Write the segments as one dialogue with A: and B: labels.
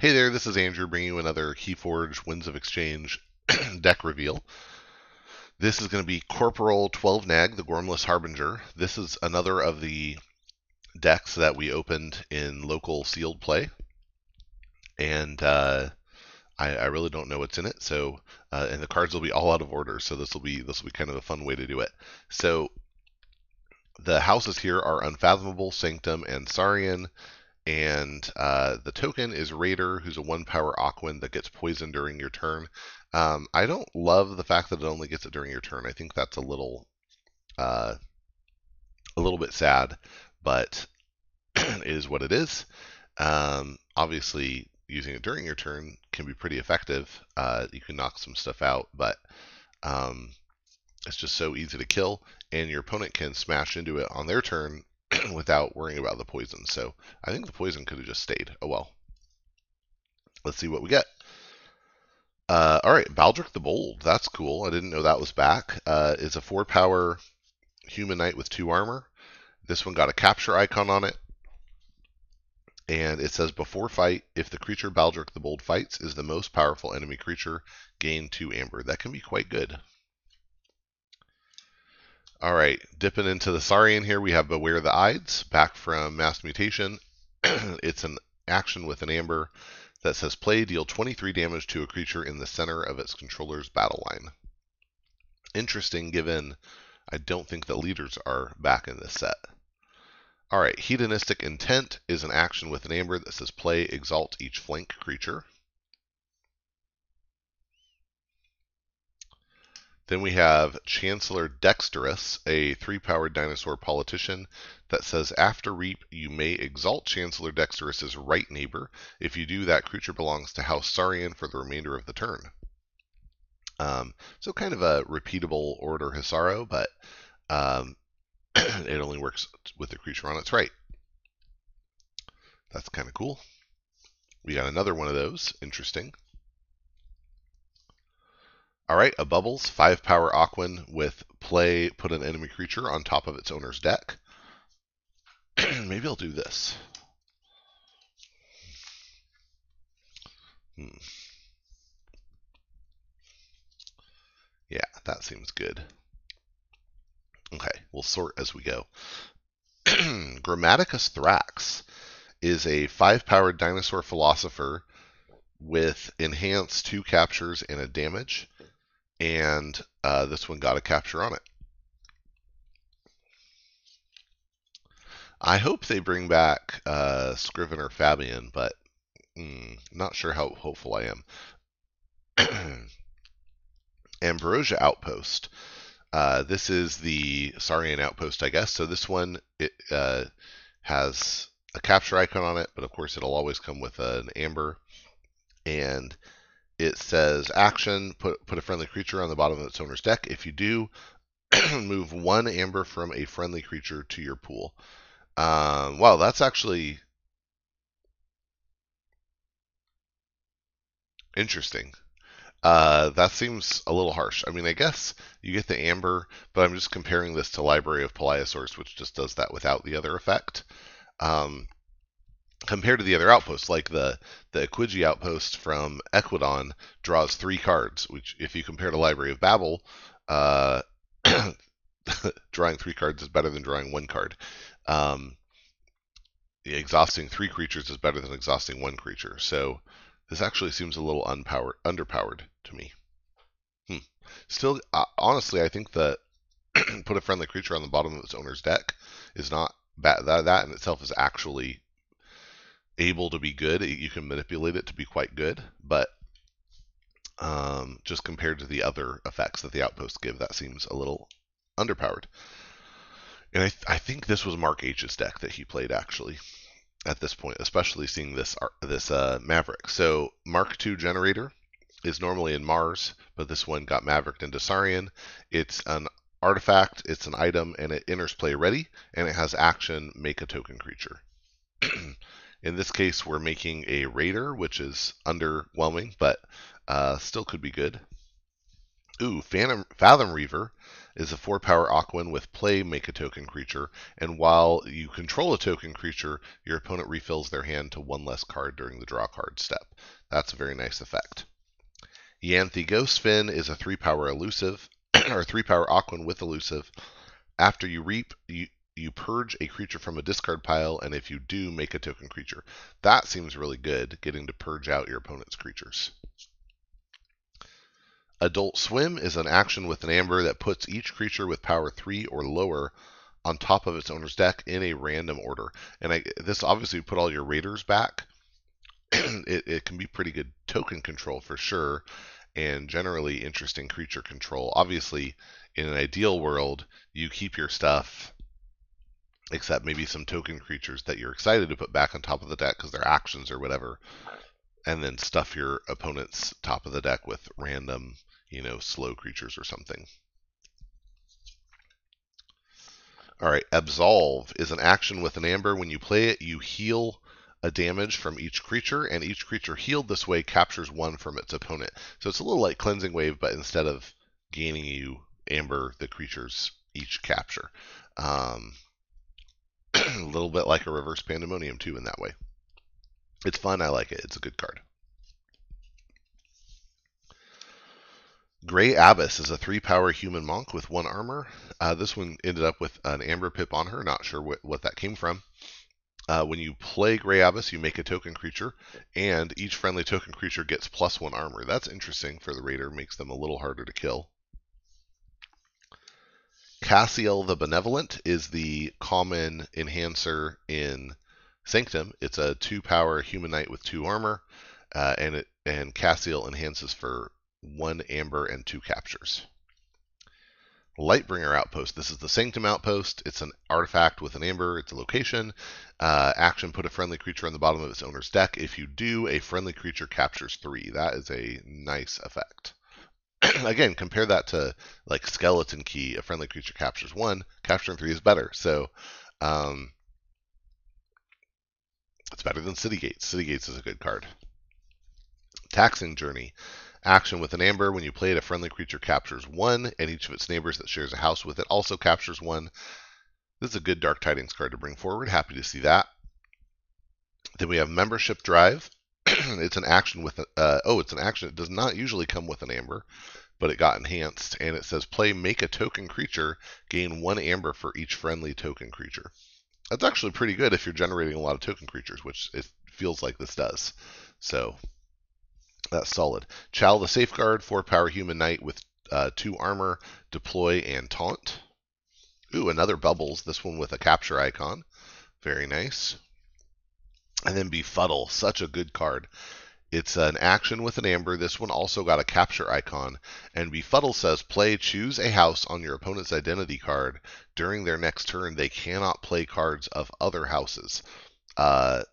A: Hey there, this is Andrew bringing you another Keyforge Winds of Exchange deck reveal. This is going to be Corporal 12 Nag, the Gormless Harbinger. This is another of the decks that we opened in local sealed play. And uh, I, I, really don't know what's in it. So, uh, and the cards will be all out of order. So this will be this will be kind of a fun way to do it. So, the houses here are Unfathomable, Sanctum, and Saurian. And uh, the token is Raider, who's a one power Aquan that gets poisoned during your turn. Um, I don't love the fact that it only gets it during your turn. I think that's a little, uh, a little bit sad, but it is what it is. Um, obviously, using it during your turn can be pretty effective. Uh, you can knock some stuff out, but um, it's just so easy to kill, and your opponent can smash into it on their turn without worrying about the poison. So I think the poison could have just stayed. Oh well. Let's see what we get. Uh, all right, Baldric the Bold. That's cool. I didn't know that was back. Uh, it's a four power human knight with two armor. This one got a capture icon on it. And it says before fight, if the creature Baldric the Bold fights is the most powerful enemy creature, gain two amber. That can be quite good. All right, dipping into the Saurian here, we have Beware the Ides, back from Mass Mutation. it's an action with an amber that says play, deal 23 damage to a creature in the center of its controller's battle line. Interesting given I don't think the leaders are back in this set. All right, Hedonistic Intent is an action with an amber that says play, exalt each flank creature. Then we have Chancellor Dexterus, a three powered dinosaur politician that says after Reap, you may exalt Chancellor Dexterous's right neighbor. If you do, that creature belongs to House Saurian for the remainder of the turn. Um, so kind of a repeatable order Hisaro, but um, it only works with the creature on its right. That's kind of cool. We got another one of those. Interesting. All right, a Bubbles, 5 power Aquan with play, put an enemy creature on top of its owner's deck. Maybe I'll do this. Hmm. Yeah, that seems good. Okay, we'll sort as we go. Grammaticus Thrax is a five power dinosaur philosopher with enhanced two captures and a damage and uh, this one got a capture on it. I hope they bring back uh, Scrivener Favian, but mm, not sure how hopeful I am. Ambrosia Outpost. Uh, this is the Saurian Outpost, I guess. So this one it uh, has a capture icon on it, but of course it'll always come with an amber. And it says action, put, put a friendly creature on the bottom of its owner's deck. If you do, move one amber from a friendly creature to your pool. Um, wow, that's actually interesting. Uh, that seems a little harsh. I mean, I guess you get the amber, but I'm just comparing this to Library of Peliasaurs, which just does that without the other effect. Um, compared to the other outposts, like the the Equigi outpost from Ekwidon draws three cards, which if you compare to Library of Babel, uh, drawing three cards is better than drawing one card. Um, exhausting three creatures is better than exhausting one creature. So this actually seems a little unpowered, underpowered to me. Hmm. Still, uh, honestly, I think that put a friendly creature on the bottom of its owner's deck is not bad. That, that in itself is actually able to be good. You can manipulate it to be quite good, but um, just compared to the other effects that the outposts give, that seems a little underpowered. And I, th- I think this was Mark H's deck that he played actually at this point, especially seeing this this uh, Maverick. So Mark II generator is normally in Mars, but this one got Mavericked into Saurian. It's an artifact, it's an item, and it enters play ready, and it has action make a token creature. In this case, we're making a Raider, which is underwhelming, but uh, still could be good. Ooh, Phantom, Fathom Reaver is a 4 power Aquan with play make a token creature, and while you control a token creature, your opponent refills their hand to one less card during the draw card step. That's a very nice effect. Yanthy Ghostfin is a 3 power elusive, or 3 power Aquan with elusive. After you reap, you, you purge a creature from a discard pile, and if you do, make a token creature. That seems really good, getting to purge out your opponent's creatures. Adult Swim is an action with an amber that puts each creature with power 3 or lower on top of its owner's deck in a random order. And I, this obviously put all your raiders back. it, it can be pretty good token control for sure, and generally interesting creature control. Obviously, in an ideal world, you keep your stuff, except maybe some token creatures that you're excited to put back on top of the deck because they're actions or whatever, and then stuff your opponent's top of the deck with random you know, slow creatures or something. Alright, Absolve is an action with an amber. When you play it, you heal a damage from each creature, and each creature healed this way captures one from its opponent. So it's a little like Cleansing Wave, but instead of gaining you amber, the creatures each capture. Um, a little bit like a Reverse Pandemonium, too, in that way. It's fun. I like it. It's a good card. Grey Abbess is a three power human monk with one armor. Uh, this one ended up with an amber pip on her. Not sure what, what that came from. Uh, when you play Grey Abbess, you make a token creature, and each friendly token creature gets plus one armor. That's interesting for the raider, makes them a little harder to kill. Cassiel the Benevolent is the common enhancer in Sanctum. It's a two power human knight with two armor, uh, and it and Cassiel enhances for one amber, and two captures. Lightbringer Outpost. This is the Sanctum Outpost. It's an artifact with an amber. It's a location. Uh, action, put a friendly creature on the bottom of its owner's deck. If you do, a friendly creature captures three. That is a nice effect. Again, compare that to like Skeleton Key. A friendly creature captures one. Capturing three is better. So, um, it's better than City Gates. City Gates is a good card. Taxing Journey. Action with an amber. When you play it, a friendly creature captures one, and each of its neighbors that shares a house with it also captures one. This is a good Dark Tidings card to bring forward. Happy to see that. Then we have Membership Drive. it's an action with a, uh, oh, it's an action. It does not usually come with an amber, but it got enhanced, and it says play make a token creature, gain one amber for each friendly token creature. That's actually pretty good if you're generating a lot of token creatures, which it feels like this does. So that's solid. Chal the Safeguard, 4 power human knight with uh, 2 armor, deploy, and taunt. Ooh, another Bubbles, this one with a capture icon. Very nice. And then Befuddle, such a good card. It's an action with an amber. This one also got a capture icon. And Befuddle says play choose a house on your opponent's identity card. During their next turn, they cannot play cards of other houses. Uh,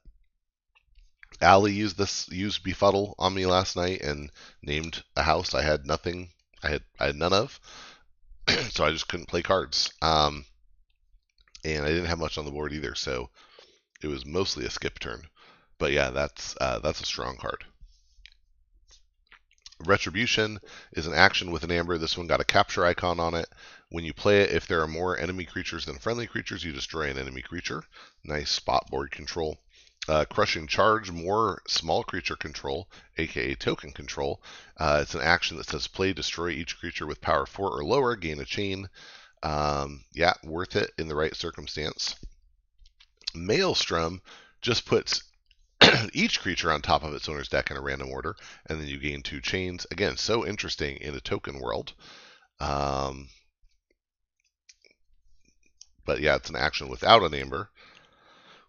A: used this used befuddle on me last night and named a house I had nothing I had I had none of. so I just couldn't play cards. Um, and I didn't have much on the board either, so it was mostly a skip turn. But yeah, that's uh, that's a strong card. Retribution is an action with an amber. This one got a capture icon on it. When you play it, if there are more enemy creatures than friendly creatures, you destroy an enemy creature. Nice spot board control. Uh, crushing Charge, more small creature control, aka token control. Uh, it's an action that says play, destroy each creature with power 4 or lower, gain a chain. Um, yeah, worth it in the right circumstance. Maelstrom just puts each creature on top of its owner's deck in a random order, and then you gain two chains. Again, so interesting in a token world. Um, but yeah, it's an action without an amber.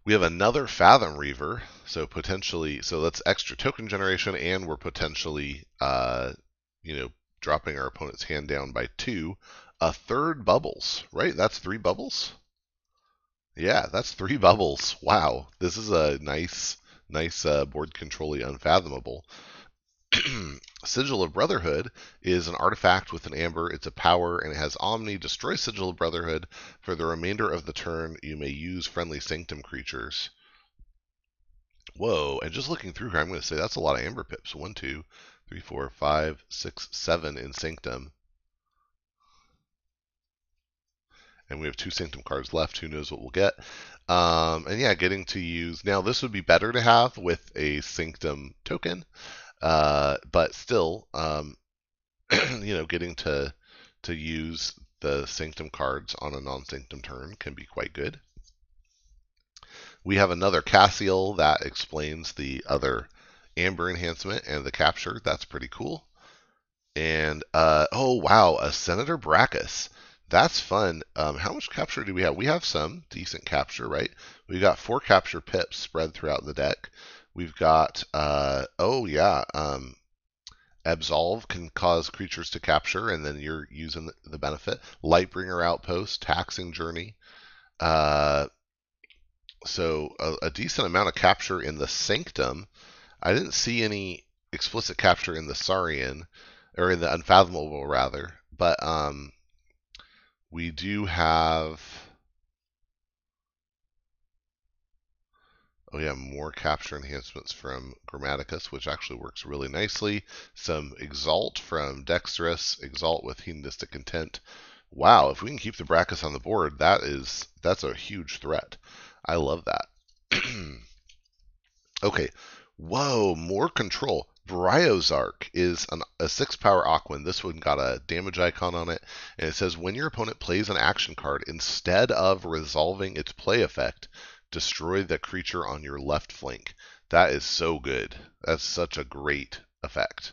A: We have another Fathom Reaver, so potentially, so that's extra token generation, and we're potentially, uh, you know, dropping our opponent's hand down by two. A third bubbles, right? That's three bubbles. Yeah, that's three bubbles. Wow, this is a nice, nice uh, board controlly unfathomable. Sigil of Brotherhood is an artifact with an amber. It's a power and it has Omni. Destroy Sigil of Brotherhood. For the remainder of the turn, you may use friendly Sanctum creatures. Whoa, and just looking through here, I'm going to say that's a lot of amber pips. One, two, three, four, five, six, seven in Sanctum. And we have two Sanctum cards left. Who knows what we'll get? Um, and yeah, getting to use now this would be better to have with a Sanctum token, uh, but still, um, you know, getting to to use the Sanctum cards on a non-Sanctum turn can be quite good. We have another Cassiel that explains the other Amber enhancement and the capture. That's pretty cool. And uh, oh wow, a Senator Brackus. That's fun. Um, how much capture do we have? We have some decent capture, right? We've got four capture pips spread throughout the deck. We've got, uh, oh yeah, um, Absolve can cause creatures to capture, and then you're using the benefit. Lightbringer Outpost, Taxing Journey. Uh, so a, a, decent amount of capture in the Sanctum. I didn't see any explicit capture in the Saurian, or in the Unfathomable rather, but um, we do have. Oh yeah, more capture enhancements from Grammaticus, which actually works really nicely. Some Exalt from Dexterous, Exalt with Hedonistic Intent. Wow, if we can keep the Brackus on the board, that is that's a huge threat. I love that. okay, whoa, more control. Bryozark is an, a six power Aquan. This one got a damage icon on it, and it says when your opponent plays an action card, instead of resolving its play effect, destroy the creature on your left flank. That is so good. That's such a great effect.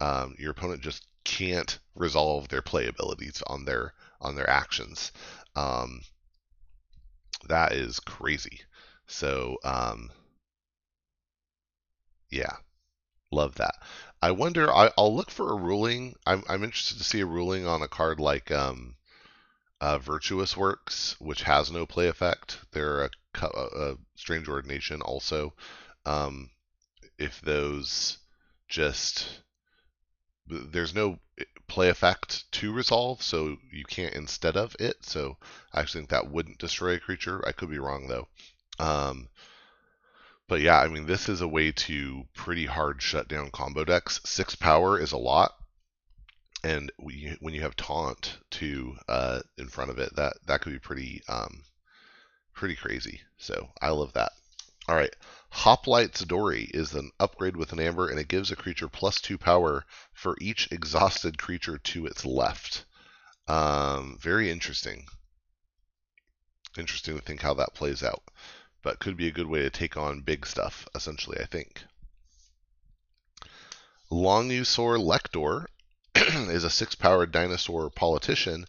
A: Um, your opponent just can't resolve their play abilities on their on their actions. Um, that is crazy. So um, yeah, Love that. I wonder. I, will look for a ruling. I'm, I'm interested to see a ruling on a card like um, uh, Virtuous Works, which has no play effect. They're a, a strange ordination also. Um, if those just there's no eh, play effect to resolve, so you can't instead of it. So I actually think that wouldn't destroy a creature. I could be wrong though. Um, but yeah, I mean, this is a way to pretty hard shut down combo decks. Six power is a lot, and when you have taunt to uh, in front of it, that that could be pretty um, pretty crazy. So I love that. All right, Hoplites Dory is an upgrade with an amber, and it gives a creature plus two power for each exhausted creature to its left. Um, very interesting. Interesting to think how that plays out but could be a good way to take on big stuff, essentially, I think. Longusor Lector is a six powered dinosaur politician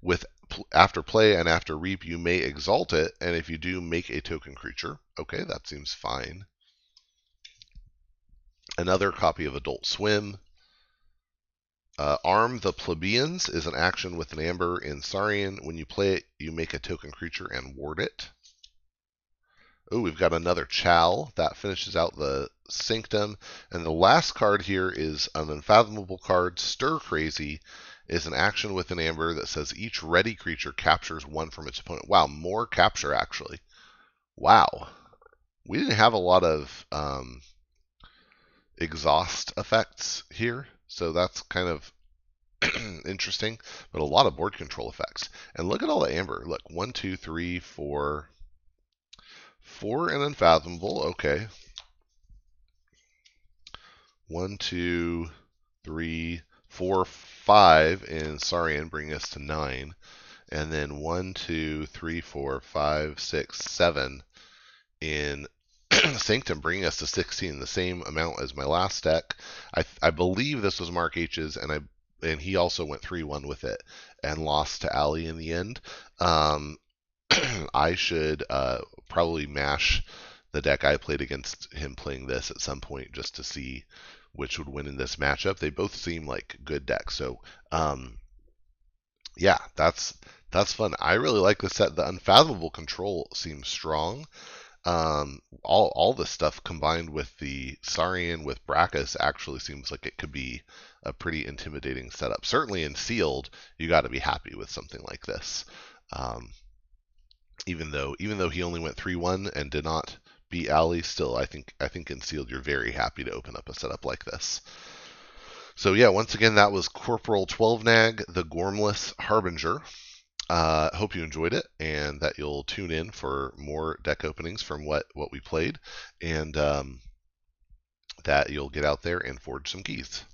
A: with after play and after reap, you may exalt it, and if you do, make a token creature. Okay, that seems fine. Another copy of Adult Swim. Uh, Arm the Plebeians is an action with an amber in Saurian. When you play it, you make a token creature and ward it. Oh, we've got another Chal. That finishes out the Sanctum. And the last card here is an Unfathomable card. Stir Crazy is an action with an Amber that says each ready creature captures one from its opponent. Wow, more capture actually. Wow. We didn't have a lot of um, exhaust effects here, so that's kind of interesting, but a lot of board control effects. And look at all the amber. Look, one, two, three, four, Four and unfathomable, okay. One, two, three, four, five in Saurian, bring us to nine. And then one, two, three, four, five, six, seven in Sanctum, bringing us to 16, the same amount as my last deck. I, I believe this was Mark H's, and I and he also went 3-1 with it and lost to Ali in the end. Um, I should uh, probably mash the deck I played against him playing this at some point just to see which would win in this matchup. They both seem like good decks. So, um, yeah, that's that's fun. I really like the set. The Unfathomable Control seems strong. Um, all all this stuff combined with the Saurian with Brackus actually seems like it could be a pretty intimidating setup. Certainly in sealed, you got to be happy with something like this. Um, even though even though he only went three one and did not beat Ali, still I think I think in sealed you're very happy to open up a setup like this. So yeah, once again that was Corporal Twelve Nag, the Gormless Harbinger. uh, hope you enjoyed it and that you'll tune in for more deck openings from what, what we played and um, that you'll get out there and forge some keys.